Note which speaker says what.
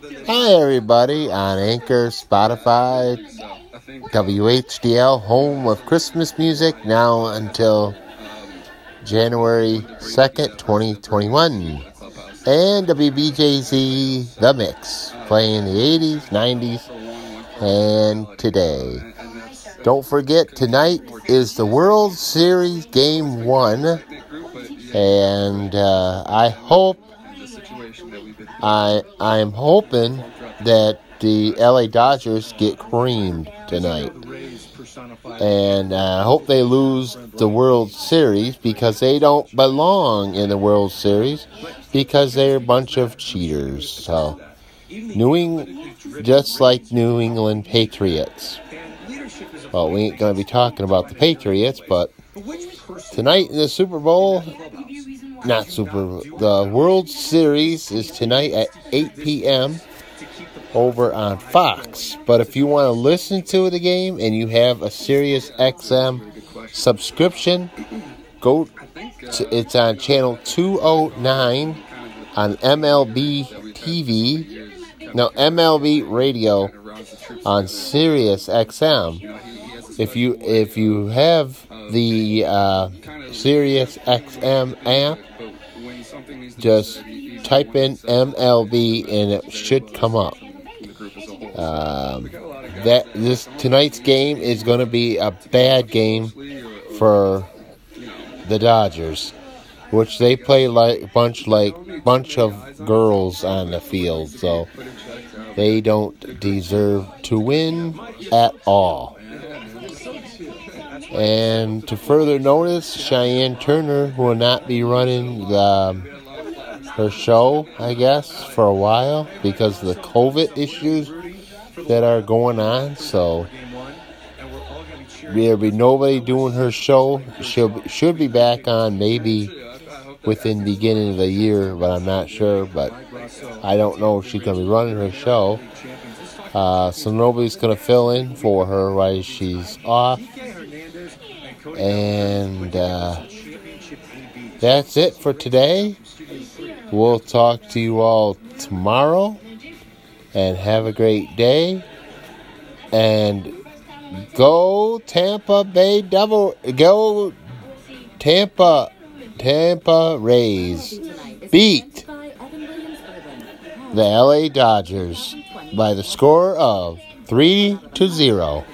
Speaker 1: Hi, everybody on Anchor, Spotify, WHDL, home of Christmas music, now until January 2nd, 2021. And WBJZ The Mix, playing the 80s, 90s, and today. Don't forget, tonight is the World Series Game 1. And uh, I hope I I'm hoping that the LA Dodgers get creamed tonight. And I hope they lose the World Series because they don't belong in the World Series because they're a bunch of cheaters. So, New England, just like New England Patriots. Well, we ain't going to be talking about the Patriots, but tonight in the Super Bowl, not Super the World Series is tonight at 8 p.m. over on Fox. But if you want to listen to the game and you have a Sirius XM subscription, go to, it's on channel 209 on MLB TV. No, MLB Radio on Sirius XM. If you if you have the uh, Sirius XM app, just type in MLB and it should come up. Um, that this tonight's game is going to be a bad game for the Dodgers, which they play like bunch like bunch of girls on the field, so they don't deserve to win at all. And to further notice, Cheyenne Turner will not be running the, her show, I guess, for a while because of the COVID issues that are going on. So there'll be nobody doing her show. She should be back on maybe within the beginning of the year, but I'm not sure. But I don't know if she's going to be running her show. Uh, so nobody's going to fill in for her while she's off. And uh, that's it for today. We'll talk to you all tomorrow. And have a great day. And go Tampa Bay Devil. Go Tampa. Tampa Rays. Beat the LA Dodgers by the score of 3 to 0.